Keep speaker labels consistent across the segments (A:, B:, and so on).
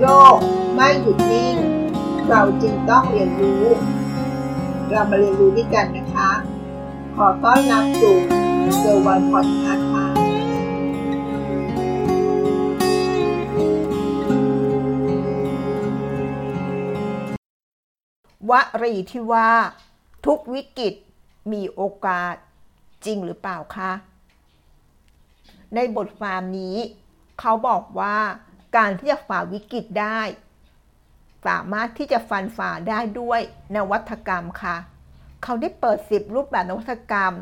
A: โลกไม่หยุดนิ่ง เราจึงต้องเรียนรู้ เรามาเรียนรู้ด้วยกันนะคะ ขอต้อนรับสู่เซอร์วันพอดคาส์ค่ะวรีที่ว่า ทุกวิกฤตมีโอกาสจริงหรือเปล่าคะ ในบทความนี้ เขาบอกว่า การที่จะฝ่าวิกฤตได้ สามารถที่จะฟันฝ่าได้ด้วยนวัตกรรมค่ะ เขาได้เปิดสิบรูปแบบนวัตกรรม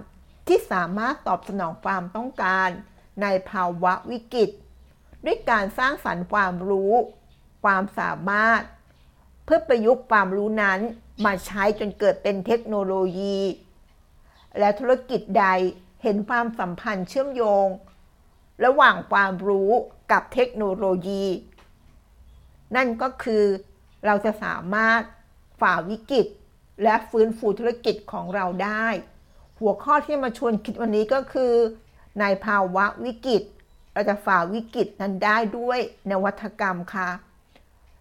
A: ที่สามารถตอบสนองความต้องการ ในภาวะวิกฤต ด้วยการสร้างสรรค์ความรู้ ความสามารถ เพื่อประยุกต์ความรู้นั้นมาใช้จนเกิดเป็นเทคโนโลยี และธุรกิจใดเห็นความสัมพันธ์เชื่อมโยง ระหว่างความรู้ กับเทคโนโลยี นั่นก็คือเราจะสามารถฝ่าวิกฤต และฟื้นฟูธุรกิจของเราได้ หัวข้อที่มาชวนคิดวันนี้ก็คือ ในภาวะวิกฤต เราจะฝ่าวิกฤตนั้นได้ด้วยนวัตกรรมค่ะ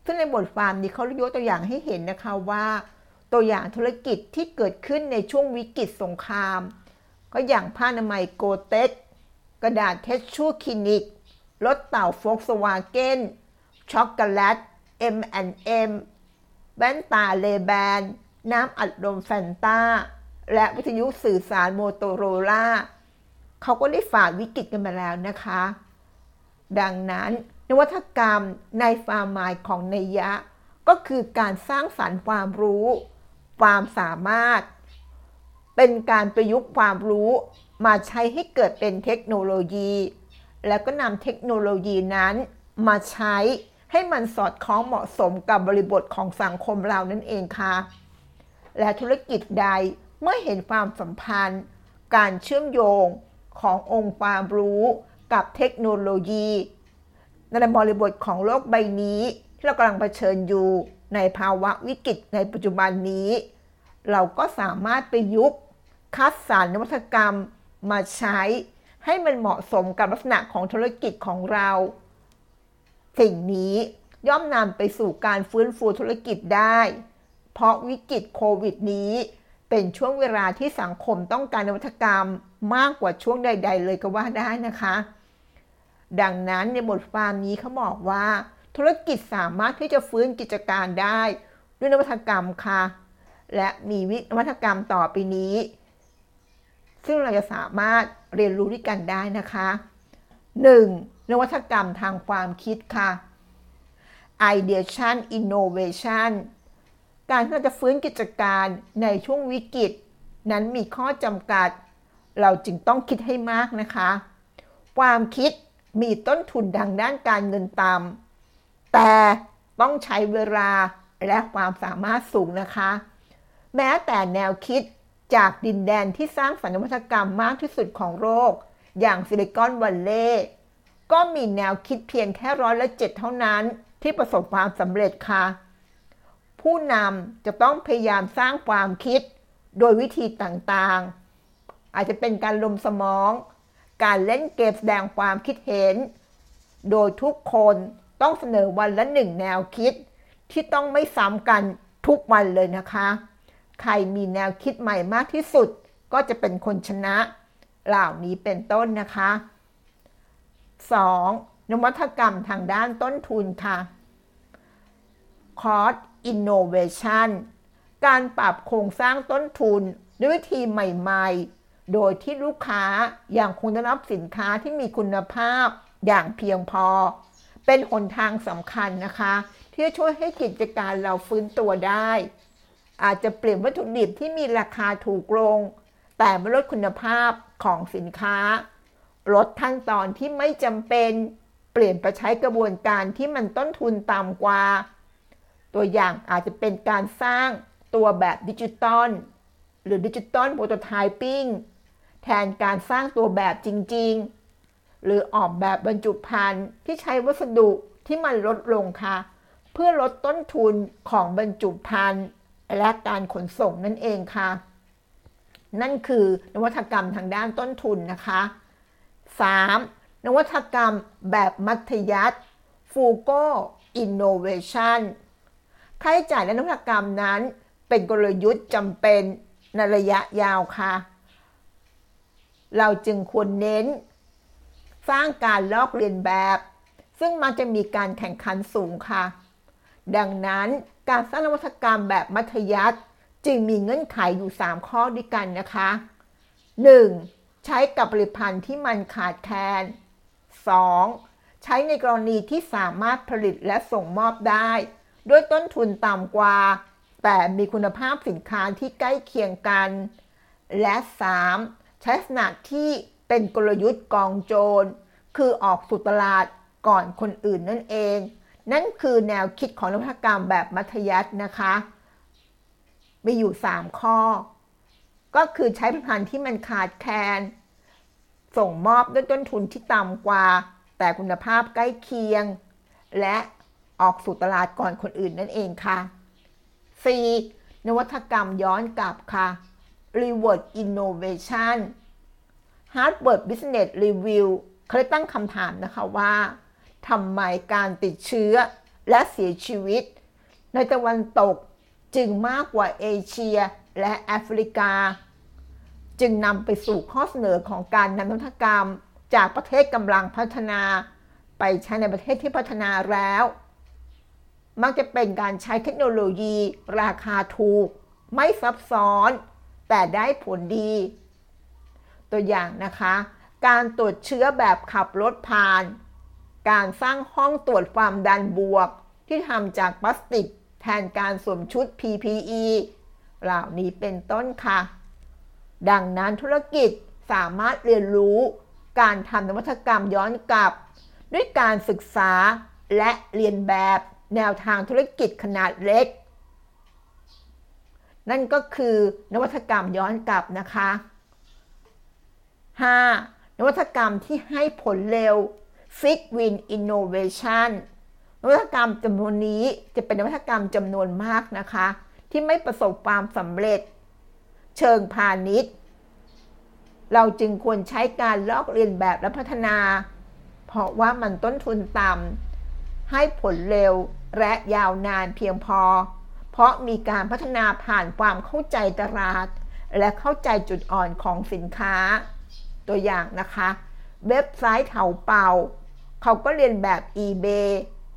A: ซึ่งในบทความนี้เขายกตัวอย่างให้เห็นนะคะว่า ตัวอย่างธุรกิจที่เกิดขึ้นในช่วงวิกฤตสงคราม ก็อย่างผ้าอนามัย Kotex กระดาษทิชชู Kleenex รถเต่าโฟกสวาเกนช็อกโกแลต M&M แว่นตา Ray-Ban น้ำอัดลม Fanta และวิทยุสื่อสาร Motorola เขาก็ได้ฝ่าวิกฤตกันมาแล้วนะคะ ดังนั้นนวัตกรรมในฟาร์มายของนยะ ก็คือการสร้างสรรค์ความรู้ ความสามารถ เป็นการประยุกต์ความรู้มาใช้ให้เกิดเป็นเทคโนโลยี แล้วก็นำเทคโนโลยีนั้นมาใช้ให้มันสอดคล้องเหมาะสมกับบริบทของสังคมเรานั่นเองค่ะ และธุรกิจใดเมื่อเห็นความสัมพันธ์ การเชื่อมโยงขององค์ความรู้กับเทคโนโลยีในบริบทของโลกใบนี้ ที่เรากำลังเผชิญอยู่ในภาวะวิกฤตในปัจจุบันนี้ เราก็สามารถไปยุกคัดสรรนวัตกรรมมาใช้ ให้มันเหมาะสมกับลักษณะของธุรกิจของเรา สิ่งนี้ย่อมนำไปสู่การฟื้นฟูธุรกิจได้ เพราะวิกฤตโควิดนี้ เป็นช่วงเวลาที่สังคมต้องการนวัตกรรมมากกว่าช่วงใด ๆ เลยก็ว่าได้นะคะ ดังนั้นในบทความนี้เขาบอกว่า ธุรกิจสามารถที่จะฟื้นกิจการได้ ด้วยนวัตกรรมค่ะ และมีวินวัตกรรมต่อไปนี้ ซึ่งเราจะสามารถเรียนรู้ด้วยกันได้นะคะ 1. นวัตกรรมทางความคิดค่ะ ideation innovation การที่เราจะฟื้นกิจการในช่วงวิกฤต นั้นมีข้อจำกัด เราจึงต้องคิดให้มากนะคะ ความคิดมีต้นทุนทางด้านการเงินต่ำแต่ต้องใช้เวลาและความสามารถสูงนะคะ แม้แต่แนวคิด จากดินแดนที่สร้างสรรค์นวัตกรรมมากที่สุดของโลกอย่างซิลิคอนวัลเลย์ก็มีแนวคิดเพียงแค่ร้อยละเจ็ดเท่านั้นที่ประสบความสำเร็จค่ะ ผู้นำจะต้องพยายามสร้างความคิดโดยวิธีต่างๆ อาจจะเป็นการลมสมอง การเล่นเกมแสดงความคิดเห็น โดยทุกคนต้องเสนอวันละหนึ่งแนวคิด ที่ต้องไม่ซ้ำกันทุกวันเลยนะคะ ใครมีแนวคิดใหม่มากที่สุด ก็จะเป็นคนชนะ เหล่านี้เป็นต้นนะคะ 2. นวัตกรรมทางด้านต้นทุนค่ะ Cost Innovation การปรับโครงสร้างต้นทุนด้วยวิธีใหม่ๆ โดยที่ลูกค้าอย่างคงได้รับสินค้าที่มีคุณภาพอย่างเพียงพอ เป็นหนทางสำคัญนะคะ ที่จะช่วยให้กิจการเราฟื้นตัวได้ อาจจะเปลี่ยนวัตถุดิบที่มีราคาถูกลง แต่ไม่ลดคุณภาพของสินค้า ลดขั้นตอนที่ไม่จำเป็นเปลี่ยนไปใช้กระบวนการที่มันต้นทุนต่ำกว่า ตัวอย่างอาจจะเป็นการสร้างตัวแบบดิจิตอลหรือ digital prototyping แทนการสร้างตัวแบบจริง ๆ หรือออกแบบบรรจุภัณฑ์ที่ใช้วัสดุที่มันลดลงค่ะ เพื่อลดต้นทุนของบรรจุภัณฑ์ และการขนส่งนั่นเองค่ะ นั่นคือนวัตกรรมทางด้านต้นทุนนะคะ 3. นวัตกรรมแบบมัธยัติฟูโก Innovation ค่าใช้จ่ายและนวัตกรรมนั้น เป็นกลยุทธ์จำเป็นในระยะยาวค่ะ เราจึงควรเน้น สร้างการลอกเลียนแบบ ซึ่งมักจะมีการแข่งขันสูงค่ะ ดังนั้นการสร้างนวัตกรรมแบบมัธยัติจึงมีเงื่อนไขอยู่ 3 ข้อด้วยกันนะคะ 1. ใช้กับผลิตภัณฑ์ที่มันขาดแคลน 2. ใช้ในกรณีที่สามารถผลิตและส่งมอบได้ ด้วยต้นทุนต่ำกว่า แต่มีคุณภาพสินค้าที่ใกล้เคียงกัน และ 3. ใช้ลักษณะที่เป็นกลยุทธ์กองโจร คือออกสู่ตลาดก่อนคนอื่นนั่นเอง นั่นคือแนวคิดของนวัตกรรมแบบมัธยัตินะคะ มีอยู่ 3 ข้อ ก็คือใช้ผลิตภัณฑ์ที่มันขาดแคลน ส่งมอบด้วยต้นทุนที่ต่ำกว่า แต่คุณภาพใกล้เคียง และออกสู่ตลาดก่อนคนอื่นนั่นเองค่ะ 4. นวัตกรรมย้อนกลับค่ะ Reward Innovation Harvard Business Review เขาได้ตั้งคำถามนะคะว่า ทำไมการติดเชื้อและเสียชีวิต ในตะวันตกจึงมากกว่าเอเชียและแอฟริกา จึงนำไปสู่ข้อเสนอของการนำนวัตกรรมจากประเทศกำลังพัฒนา ไปใช้ในประเทศที่พัฒนาแล้ว มักจะเป็นการใช้เทคโนโลยีราคาถูก ไม่ซับซ้อน แต่ได้ผลดี ตัวอย่างนะคะ การตรวจเชื้อแบบขับรถผ่าน การสร้างห้องตรวจความดันบวก ที่ทำจากพลาสติก แทนการสวมชุด PPE เหล่านี้เป็นต้นค่ะ ดังนั้นธุรกิจสามารถเรียนรู้การทำนวัตกรรมย้อนกลับ ด้วยการศึกษาและเรียนแบบแนวทางธุรกิจขนาดเล็ก นั่นก็คือนวัตกรรมย้อนกลับนะคะ 5. นวัตกรรมที่ให้ผลเร็ว Fix Win Innovation นวัตกรรมจำนวนนี้จะเป็นนวัตกรรมจำนวนมากนะคะ ที่ไม่ประสบความสำเร็จ เชิงพาณิชย์ เราจึงควรใช้การลอกเลียนแบบและพัฒนา เพราะว่ามันต้นทุนต่ำให้ผลเร็วและยาวนานเพียงพอ เพราะมีการพัฒนาผ่านความเข้าใจตลาด และเข้าใจจุดอ่อนของสินค้า ตัวอย่างนะคะ เว็บไซต์เถาเป่า เขาก็เรียนแบบ eBay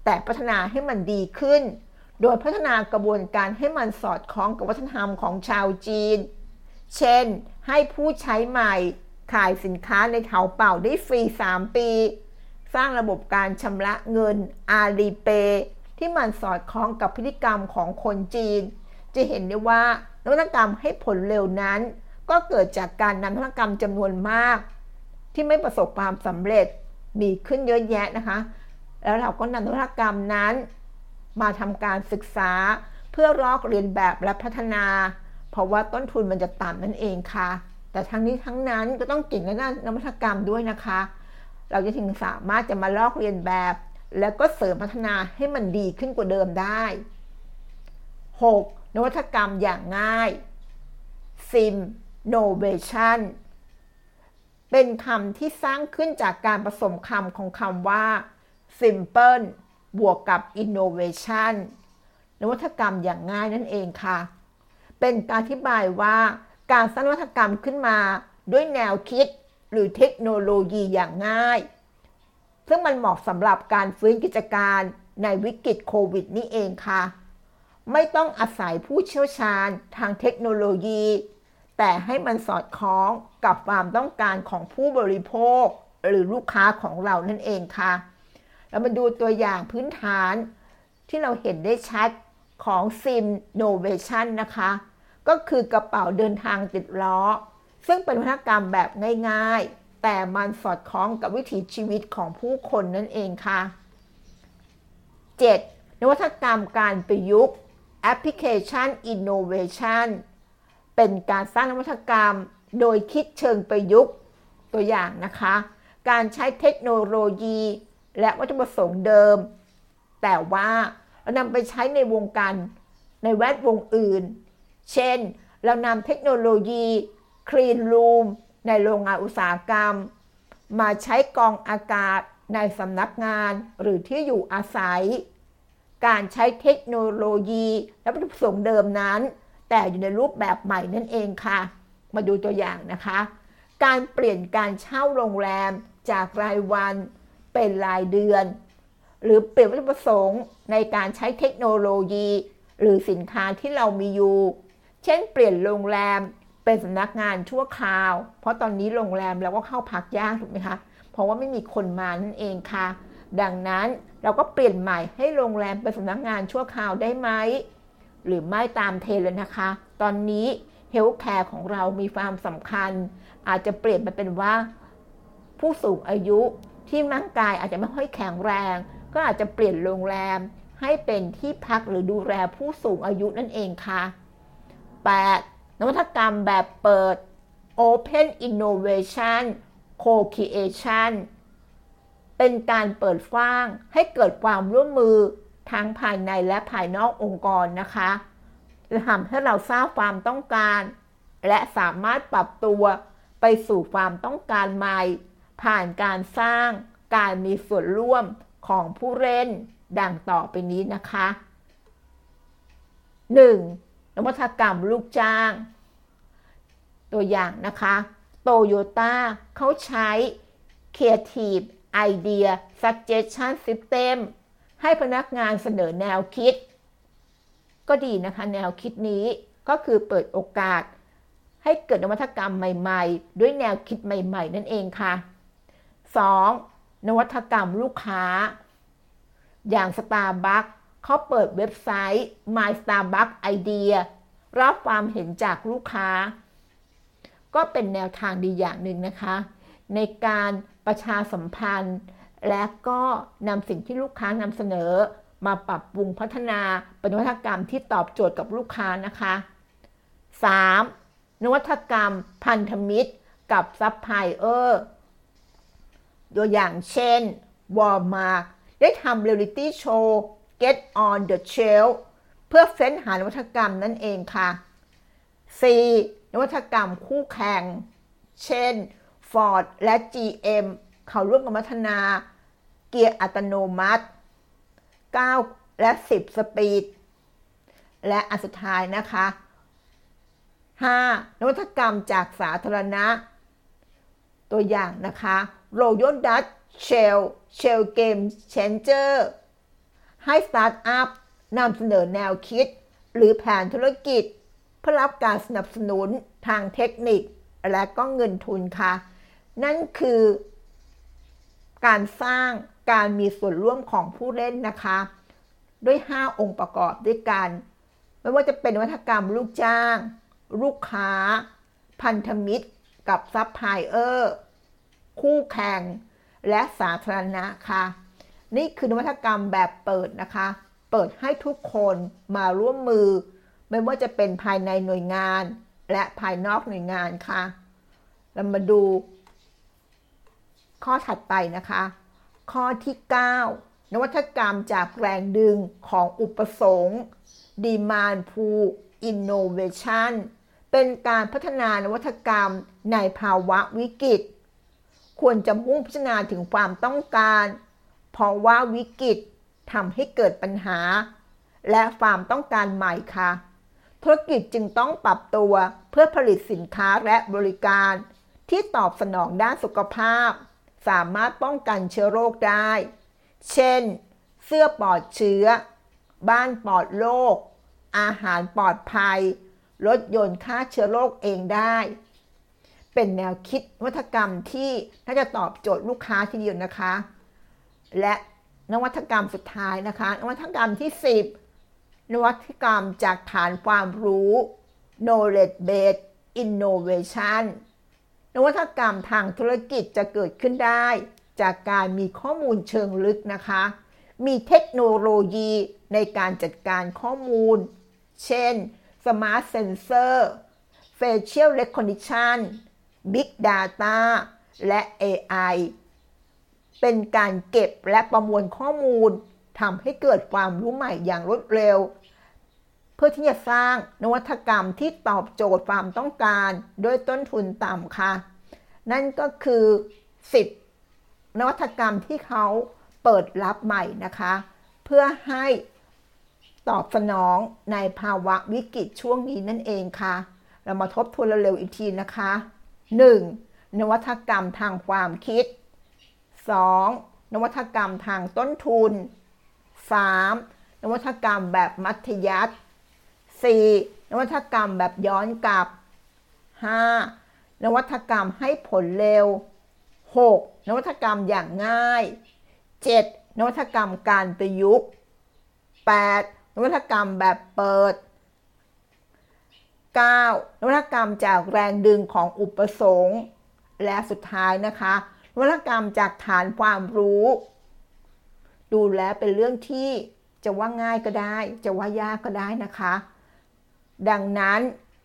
A: แต่พัฒนาให้มันดีขึ้น โดยพัฒนากระบวนการให้มันสอดคล้องกับวัฒนธรรมของชาวจีน เช่น ให้ผู้ใช้ใหม่ขายสินค้าในเถาเป่าได้ฟรี 3 ปี สร้างระบบการชำระเงินอาลีเปที่มันสอดคล้องกับพฤติกรรมของคนจีน จะเห็นได้ว่านวัตกรรมให้ผลเร็วนั้น ก็เกิดจากการนำนวัตกรรมจำนวนมาก ที่ไม่ประสบความสำเร็จ มีขึ้นเยอะแยะนะคะ แล้วเราก็นำนวัตกรรมนั้น มาทำการศึกษาเพื่อลอกเรียนแบบและพัฒนา เพราะว่าต้นทุนมันจะต่ำนั่นเองค่ะ แต่ทั้งนี้ทั้งนั้นก็ต้องเก่งในด้านนวัตกรรมด้วยนะคะ เราจะถึงสามารถจะมาลอกเรียนแบบ แล้วก็เสริมพัฒนาให้มันดีขึ้นกว่าเดิมได้ 6. นวัตกรรมอย่างง่าย Sim Novation เป็นคำที่สร้างขึ้นจากการผสมคำของคำว่า simple บวกกับ innovation นวัตกรรมอย่างง่ายนั่นเองค่ะ เป็นการอธิบายว่าการสร้างนวัตกรรมขึ้นมาด้วยแนวคิดหรือเทคโนโลยีอย่างง่าย ซึ่งมันเหมาะสำหรับการฟื้นกิจการในวิกฤตโควิดนี่เองค่ะ ไม่ต้องอาศัยผู้เชี่ยวชาญทางเทคโนโลยี แต่ให้มันสอดคล้องกับความต้องการของผู้บริโภค หรือลูกค้าของเรานั่นเองค่ะ เรามาดูตัวอย่างพื้นฐานที่เราเห็นได้ชัดของ Sim Novation นะคะ ก็คือกระเป๋าเดินทางติดล้อ ซึ่งเป็นวัฒนกรรมแบบง่ายๆ แต่มันสอดคล้องกับวิถีชีวิตของผู้คนนั่นเองค่ะ 7. นวัตกรรมการประยุกต์ Application Innovation เป็นการสร้างนวัตกรรมโดยคิดเชิงประยุกต์ตัวอย่างนะคะ การใช้เทคโนโลยี และวัตถุประสงค์เดิม แต่ว่าเรานำไปใช้ในวงการในแวดวงอื่น เช่น เรานำเทคโนโลยีคลีนรูมในโรงงานอุตสาหกรรม มาใช้กองอากาศในสำนักงานหรือที่อยู่อาศัย การใช้เทคโนโลยีและวัตถุประสงค์เดิมนั้น แต่อยู่ในรูปแบบใหม่นั่นเองค่ะ มาดูตัวอย่างนะคะ การเปลี่ยนการเช่าโรงแรมจากรายวันเป็นรายเดือน หรือเปลี่ยนวัตถุประสงค์ในการใช้เทคโนโลยี หรือสินค้าที่เรามีอยู่ เช่น เปลี่ยนโรงแรมเป็นสำนักงานชั่วคราว เพราะตอนนี้โรงแรมเราก็เข้าพักยากถูกไหมคะ เพราะว่าไม่มีคนมานั่นเองค่ะ ดังนั้นเราก็เปลี่ยนใหม่ให้โรงแรมเป็นสำนักงานชั่วคราวได้ไหม หรือไม่ตามเทรนด์เลยนะคะ ตอนนี้ healthcare ของเรามีความสำคัญ อาจจะเปลี่ยนมาเป็นว่า ผู้สูงอายุที่ร่างกายอาจจะไม่ค่อยแข็งแรง ก็อาจจะเปลี่ยนโรงแรม ให้เป็นที่พักหรือดูแลผู้สูงอายุนั่นเองค่ะ 8. นวัตกรรมแบบเปิด Open Innovation Co-creation เป็นการเปิดฟ้างให้เกิดความร่วมมือ ทั้งภายในและภายนอกองค์กรนะคะจะทำให้เราทราบความต้องการ และสามารถปรับตัวไปสู่ความต้องการใหม่ ผ่านการสร้างการมีส่วนร่วมของผู้เล่นดังต่อไปนี้นะคะ 1. นวัตกรรมลูกจ้าง ตัวอย่างนะคะโตโยต้าเขาใช้ Creative Idea Suggestion System ให้พนักงานเสนอแนวคิด ก็ดีนะคะ แนวคิดนี้ก็คือเปิดโอกาส ให้เกิดนวัตกรรมใหม่ ๆ ด้วยแนวคิดใหม่ ๆ นั่นเองค่ะ 2. นวัตกรรมลูกค้า อย่าง Starbucks เขาเปิดเว็บไซต์ My Starbucks Idea รับความเห็นจากลูกค้า ก็เป็นแนวทางดีอย่างหนึ่งนะคะ ในการประชาสัมพันธ์ และก็นำสิ่งที่ลูกค้านำเสนอ มาปรับปรุงพัฒนาเป็นนวัตกรรมที่ตอบโจทย์กับลูกค้านะคะ 3. นวัตกรรมพันธมิตรกับซัพพลายเออร์ตัวอย่างเช่น Walmart ได้ทำเรียลิตี้โชว์ Get on the Shelf เพื่อเฟ้นหานวัตกรรมนั่นเองค่ะ 4. นวัตกรรมคู่แข่ง เช่น Ford และ GM เขาร่วมกันพัฒนา เกียร์อัตโนมัติ 9 และ 10 speed และอันสุดท้ายนะคะ 5. นวัตกรรมจากสาธารณะ ตัวอย่างนะคะ Royal Dutch Shell Shell Game Changer ให้สตาร์ทอัพนำเสนอแนวคิด หรือแผนธุรกิจ เพื่อรับการสนับสนุนทางเทคนิคและก็เงินทุนค่ะ นั่นคือ การสร้างการมีส่วนร่วมของผู้เล่นนะคะ ด้วย 5 องค์ประกอบด้วยกัน ไม่ว่าจะเป็นนวัตกรรมลูกจ้าง ลูกค้า พันธมิตร กับซัพพลายเออร์คู่แข่ง และสาธารณะค่ะ นี่คือนวัตกรรมแบบเปิดนะคะ เปิดให้ทุกคนมาร่วมมือ ไม่ว่าจะเป็นภายในหน่วยงาน และภายนอกหน่วยงานค่ะ เรามาดู ข้อถัดไปนะคะ ข้อที่ 9 นวัตกรรมจากแรงดึงของอุปสงค์ Demand Pool Innovation เป็นการพัฒนานวัตกรรมในภาวะวิกฤต ควรจะมุ่งพิจารณาถึงความต้องการ เพราะว่าวิกฤตทำให้เกิดปัญหา และความต้องการใหม่ค่ะ ธุรกิจจึงต้องปรับตัวเพื่อผลิตสินค้าและบริการ ที่ตอบสนองด้านสุขภาพ สามารถป้องกันเชื้อโรคได้ เช่น เสื้อปลอดเชื้อ บ้านปลอดโรค อาหารปลอดภัย รถยนต์ฆ่าเชื้อโรคเองได้ เป็นแนวคิดวัฒกรรมที่น่าจะตอบโจทย์ลูกค้าทีเดียวนะคะ และนวัตกรรมสุดท้ายนะคะ นวัตกรรมที่ 10 นวัตกรรมจากฐานความรู้ knowledge based innovation นวัตกรรมทางธุรกิจจะเกิดขึ้นได้ จากการมีข้อมูลเชิงลึกนะคะ มีเทคโนโลยีในการจัดการข้อมูล เช่น Smart Sensor Facial Recognition Big Data และ AI เป็นการเก็บและประมวลข้อมูลทำให้เกิดความรู้ใหม่อย่างรวดเร็ว เพื่อที่จะสร้างนวัตกรรมที่ตอบโจทย์ความต้องการ ด้วยต้นทุนต่ำค่ะ นั่นก็คือสิทธินวัตกรรมที่เขาเปิดรับใหม่นะคะ เพื่อให้ตอบสนองในภาวะวิกฤตช่วงนี้นั่นเองค่ะ เรามาทบทวนเร็วๆอีกทีนะคะ 1. นวัตกรรมทางความคิด 2. นวัตกรรมทางต้นทุน 3. นวัตกรรมแบบมัธยัติ 4. นวัตกรรมแบบย้อนกลับ 5. นวัตกรรมให้ผลเร็ว 6. นวัตกรรมอย่างง่าย 7. นวัตกรรมการประยุกต์ 8. นวัตกรรมแบบเปิด 9. นวัตกรรมจากแรงดึงของอุปสงค์และสุดท้ายนะคะ นวัตกรรมจากฐานความรู้ ดูแลเป็นเรื่องที่จะว่าง่ายก็ได้ จะว่ายากก็ได้นะคะ ดังนั้น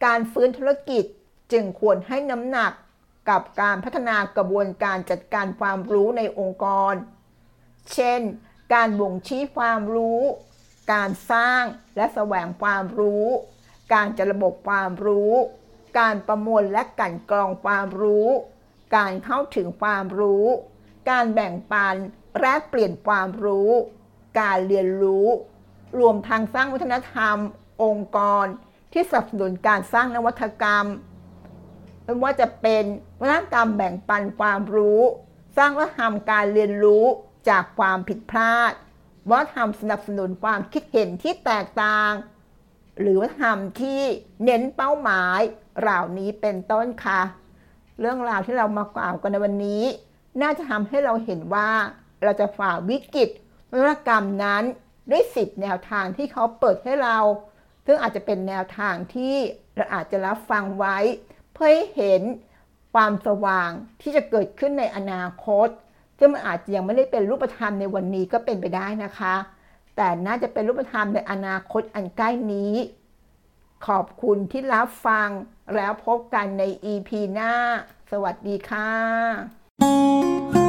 A: การฟื้นธุรกิจ จึงควรให้น้ำหนักกับการพัฒนากระบวนการจัดการความรู้ในองค์กร เช่น การบ่งชี้ความรู้ การสร้างและแสวงความรู้ การจัดระบบความรู้ การประมวลและกันกรองความรู้ การเข้าถึงความรู้ การแบ่งปันแลกเปลี่ยนความรู้ การเรียนรู้ รวมทางสร้างวัฒนธรรม องค์กร ที่สนับสนุนการสร้างนวัตกรรม ไม่ว่าจะเป็นวัฒนธรรมแบ่งปันความรู้ สร้างวัฒนธรรมการเรียนรู้จากความผิดพลาดวัฒนธรรมสนับสนุนความคิดเห็นที่แตกต่าง หรือวัฒนธรรมที่เน้นเป้าหมายเหล่านี้เป็นต้นค่ะ เรื่องราวที่เรามากล่าวกันในวันนี้ น่าจะทำให้เราเห็นว่าเราจะฝ่าวิกฤตวัตกรรมนั้นด้วยสิบแนวทางที่เขาเปิดให้เรา ซึ่งอาจจะเป็นแนวทางที่เราอาจจะรับฟังไว้ พื่อให้เห็นความสว่างที่จะเกิดขึ้นในอนาคต ซึ่งมันอาจจะยังไม่ได้เป็นรูปธรรมในวันนี้ก็เป็นไปได้นะคะ แต่น่าจะเป็นรูปธรรมในอนาคตอันใกล้นี้ ขอบคุณที่รับฟังแล้วพบกันใน EP หน้า สวัสดีค่ะ